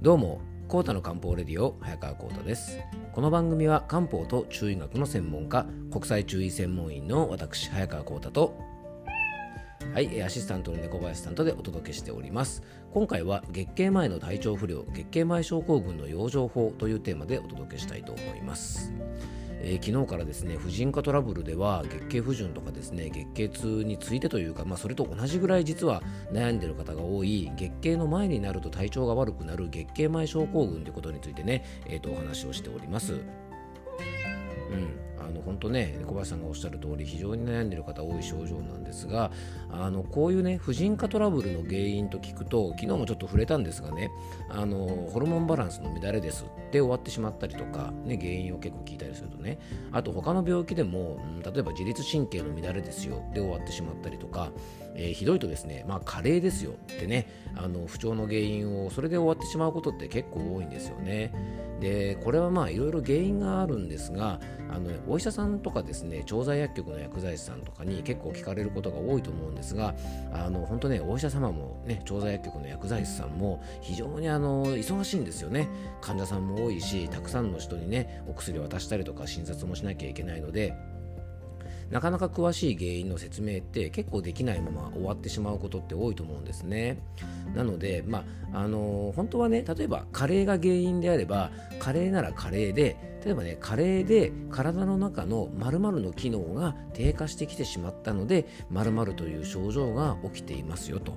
どうもコータの漢方レディオ早川コータです。この番組は漢方と中医学の専門家国際中医専門員の私早川コータとはいアシスタントの猫林さんとでお届けしております。今回は月経前の体調不良月経前症候群の養生法というテーマでお届けしたいと思います。えー、昨日からですね婦人科トラブルでは月経不順とかですね月経痛についてというか、まあ、それと同じぐらい実は悩んでる方が多い月経の前になると体調が悪くなる月経前症候群ということについてね、えー、とお話をしております。うんあの本当ね小林さんがおっしゃる通り非常に悩んでいる方多い症状なんですがあのこういうね婦人科トラブルの原因と聞くと昨日もちょっと触れたんですがねあのホルモンバランスの乱れですで終わってしまったりとか、ね、原因を結構聞いたりするとね。あと他の病気でも、うん、例えば自律神経の乱れですよ。で終わってしまったりとか、えー、ひどいとですねまあ加齢ですよ。ってねあの不調の原因をそれで終わってしまうことって結構多いんですよね。でこれはまあいろいろ原因があるんですがあのお医者さんとかですね調剤薬局の薬剤師さんとかに結構聞かれることが多いと思うんですがあの本当ねお医者様もね調剤薬局の薬剤師さんも非常にあの忙しいんですよね。患者さんも多いしたくさんの人にねお薬を渡したりとか診察もしなきゃいけないのでなかなか詳しい原因の説明って結構できないまま終わってしまうことって多いと思うんですね。なので、まああのー、本当はね例えば加齢が原因であれば加齢なら加齢で例えばね加齢で体の中の〇〇の機能が低下してきてしまったので〇〇という症状が起きていますよと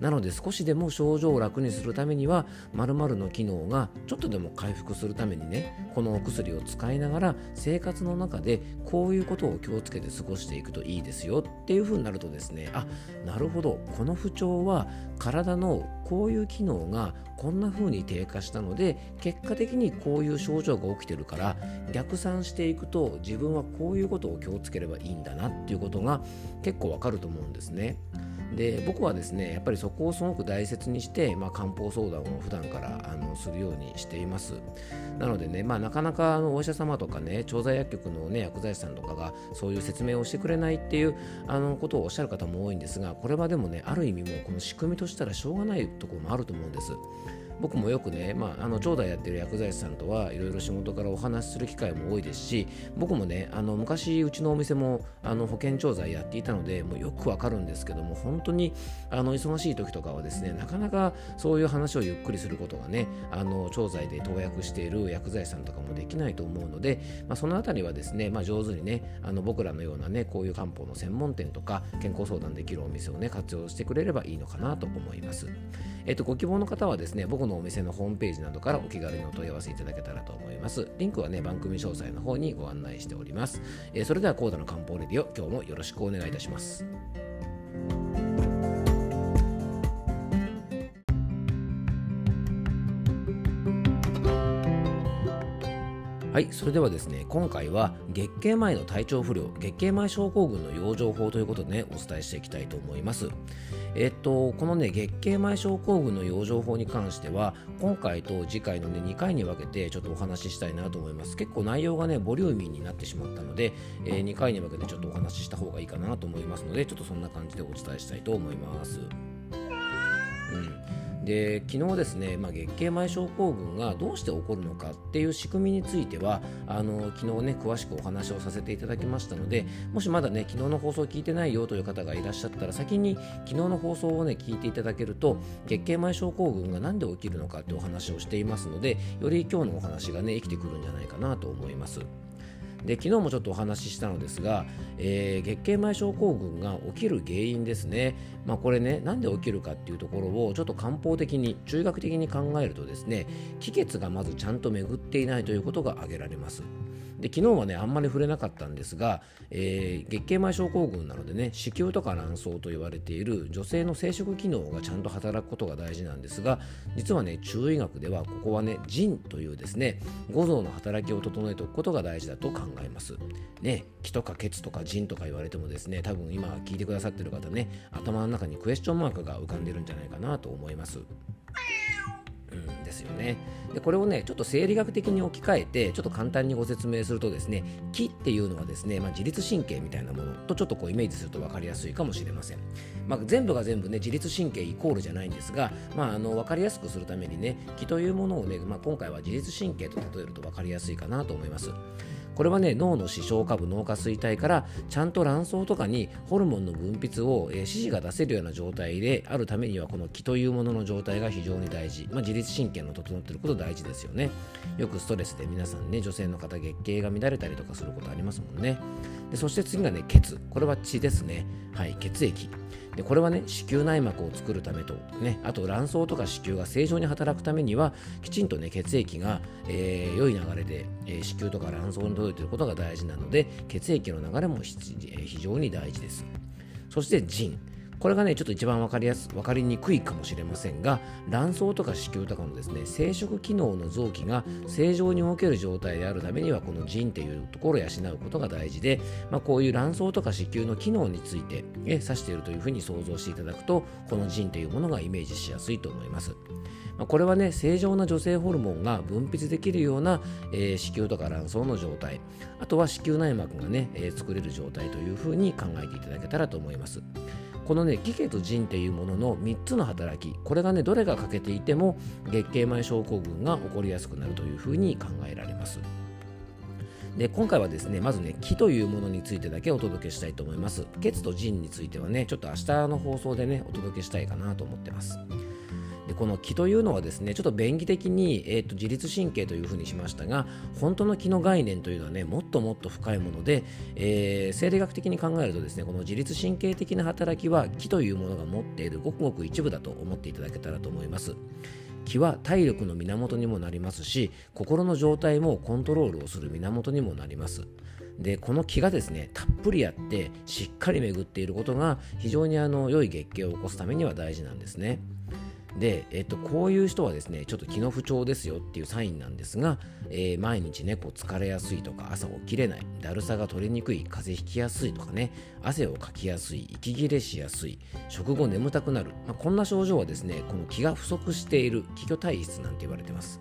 なので少しでも症状を楽にするためには〇〇の機能がちょっとでも回復するためにねこのお薬を使いながら生活の中でこういうことを気をつけて過ごしていくといいですよっていう風になるとですねあなるほどこの不調は体のこういう機能がこんな風に低下したので結果的にこういう症状が起きてるから逆算していくと自分はこういうことを気をつければいいんだなっていうことが結構わかると思うんですね。で僕はですねやっぱりそこをすごく大切にして、まあ、漢方相談を普段からあのするようにしています。なのでね、まあ、なかなかあのお医者様とかね調剤薬局の、ね、薬剤師さんとかがそういう説明をしてくれないっていうあのことをおっしゃる方も多いんですがこれはでもねある意味もうこの仕組みとしたらしょうがないところもあると思うんです僕もよくね、まあ、あの長代やってる薬剤師さんとはいろいろ仕事からお話しする機会も多いですし僕もねあの昔うちのお店もあの保険調剤やっていたのでもうよくわかるんですけども本当にあの忙しい時とかはですねなかなかそういう話をゆっくりすることがねあの調剤で投薬している薬剤師さんとかもできないと思うので、まあ、そのあたりはですね、まあ、上手にねあの僕らのようなねこういう漢方の専門店とか健康相談できるお店をね活用してくれればいいのかなと思います。えっと、ご希望の方はですね僕のお店のホームページなどからお気軽にお問い合わせいただけたらと思います。リンクはね、番組詳細の方にご案内しております。えー、それでは、コーダの漢方レディオ、今日もよろしくお願いいたします。はい、それではですね、今回は月経前の体調不良、月経前症候群の養生法ということでね、お伝えしていきたいと思います。えっと、このね、月経前症候群の養生法に関しては、今回と次回のね、2回に分けてちょっとお話ししたいなと思います。結構内容がね、ボリューミーになってしまったので、えー、2回に分けてちょっとお話しした方がいいかなと思いますので、ちょっとそんな感じでお伝えしたいと思います。うんで昨日ですね、まあ、月経前症候群がどうして起こるのかっていう仕組みについてはあの昨日ね詳しくお話をさせていただきましたのでもしまだね昨日の放送を聞いてないよという方がいらっしゃったら先に昨日の放送をね聞いていただけると月経前症候群が何で起きるのかってお話をしていますのでより今日のお話がね生きてくるんじゃないかなと思います。で昨日もちょっとお話ししたのですが、えー、月経前症候群が起きる原因ですね、まあ、これねなんで起きるかっていうところをちょっと漢方的に中学的に考えるとですね気血がまずちゃんと巡っていないということが挙げられます。で昨日はねあんまり触れなかったんですが、えー、月経前症候群なのでね子宮とか卵巣と言われている女性の生殖機能がちゃんと働くことが大事なんですが実はね中医学ではここはね腎というですね五臓の働きを整えておくことが大事だと考えます。ね気とか血とか腎とか言われてもですね多分今聞いてくださってる方ね頭の中にクエスチョンマークが浮かんでるんじゃないかなと思います。うんですよね。でこれをねちょっと生理学的に置き換えてちょっと簡単にご説明するとですね気っていうのはですね、まあ、自律神経みたいなものとちょっとこうイメージすると分かりやすいかもしれません、まあ、全部が全部ね自律神経イコールじゃないんですが、まあ、あの分かりやすくするためにね気というものをね、まあ、今回は自律神経と例えると分かりやすいかなと思います。これはね脳の視床下部脳下垂体からちゃんと卵巣とかにホルモンの分泌を、えー、指示が出せるような状態であるためにはこの気というものの状態が非常に大事、まあ、自律神経の整っていること大事ですよね。よくストレスで皆さんね女性の方月経が乱れたりとかすることありますもんね。でそして次がね血。これは血ですね。はい血液。でこれはね子宮内膜を作るためと、ね、あと卵巣とか子宮が正常に働くためにはきちんとね血液が、えー、良い流れで、えー、子宮とか卵巣に届いていることが大事なので血液の流れも非常に大事です。そして腎。これがねちょっと一番分かりやす分かりにくいかもしれませんが卵巣とか子宮とかのですね生殖機能の臓器が正常に動ける状態であるためにはこの腎っていうところを養うことが大事で、まあ、こういう卵巣とか子宮の機能について指しているというふうに想像していただくとこの腎というものがイメージしやすいと思います。まあ、これはね正常な女性ホルモンが分泌できるような、えー、子宮とか卵巣の状態あとは子宮内膜がね、えー、作れる状態というふうに考えていただけたらと思います。このね気血腎っていうものの3つの働きこれがねどれが欠けていても月経前症候群が起こりやすくなるというふうに考えられます。で今回はですねまずね気というものについてだけお届けしたいと思います。血と腎についてはねちょっと明日の放送でねお届けしたいかなと思ってます。でこの気というのはですねちょっと便宜的に、えーと、自律神経というふうにしましたが本当の気の概念というのはねもっともっと深いもので、えー、生理学的に考えるとですねこの自律神経的な働きは気というものが持っているごくごく一部だと思っていただけたらと思います気は体力の源にもなりますし心の状態もコントロールをする源にもなりますでこの気がですねたっぷりあってしっかり巡っていることが非常にあの良い月経を起こすためには大事なんですね。で、えっと、こういう人はですねちょっと気の不調ですよっていうサインなんですが、えー、毎日ねこう疲れやすいとか朝起きれないだるさが取れにくい風邪ひきやすいとかね汗をかきやすい息切れしやすい食後眠たくなる、まあ、こんな症状はですねこの気が不足している気虚体質なんて言われてます。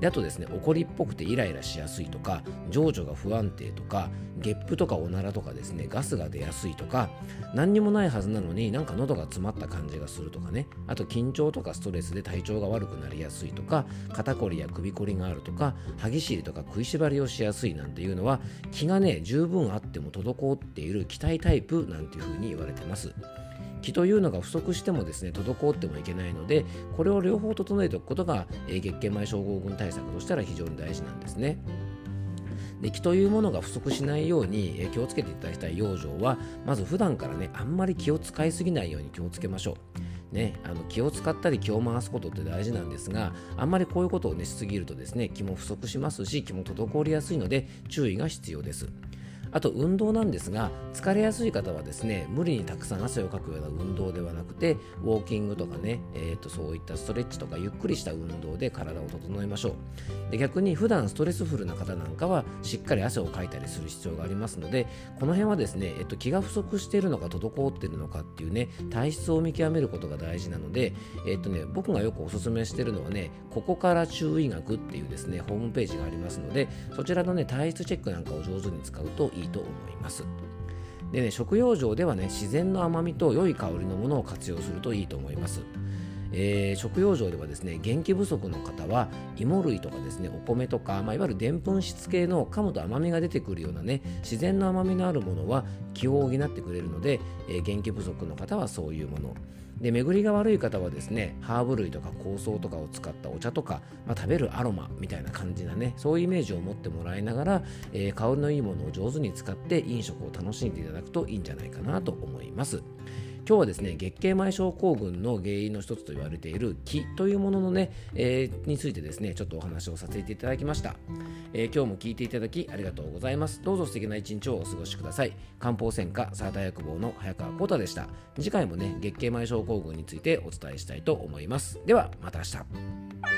であとですね怒りっぽくてイライラしやすいとか情緒が不安定とかゲップとかおならとかですねガスが出やすいとか何にもないはずなのになんか喉が詰まった感じがするとかねあと緊張とかストレスで体調が悪くなりやすいとか肩こりや首こりがあるとか歯ぎしりとか食いしばりをしやすいなんていうのは気がね十分あっても滞っている気体タイプなんていうふうに言われてます。気というのが不足してもですね滞ってもいけないのでこれを両方整えておくことが、え月経前症候群対策としたら非常に大事なんですね。で気というものが不足しないように気をつけていただきたい養生はまず普段からねあんまり気を使いすぎないように気をつけましょう。ね、あの気を使ったり気を回すことって大事なんですがあんまりこういうことを、ね、しすぎるとですね気も不足しますし気も滞りやすいので注意が必要です。あと運動なんですが疲れやすい方はですね無理にたくさん汗をかくような運動ではなくてウォーキングとかね、えー、とそういったストレッチとかゆっくりした運動で体を整えましょう。で逆に普段ストレスフルな方なんかはしっかり汗をかいたりする必要がありますのでこの辺はですね、えー、と気が不足しているのか滞っているのかっていうね体質を見極めることが大事なので、えーとね、僕がよくおすすめしているのはねここから注意学っていうですねホームページがありますのでそちらのね体質チェックなんかを上手に使うといいと思います。でね、食用場ではね、自然の甘みと良い香りのものを活用するといいと思います。えー、食用場ではですね元気不足の方は芋類とかですねお米とか、まあ、いわゆるでんぷん質系の噛むと甘みが出てくるようなね自然の甘みのあるものは気を補ってくれるので、えー、元気不足の方はそういうもので巡りが悪い方はですねハーブ類とか香草とかを使ったお茶とか、まあ、食べるアロマみたいな感じなねそういうイメージを持ってもらいながら、えー、香りのいいものを上手に使って飲食を楽しんでいただくといいんじゃないかなと思います。今日はですね月経前症候群の原因の一つと言われている気というもののね、えー、についてですねちょっとお話をさせていただきました、えー、今日も聞いていただきありがとうございます。どうぞ素敵な一日をお過ごしください。漢方専科サーター薬房の早川浩太でした。次回もね月経前症候群についてお伝えしたいと思います。ではまた明日。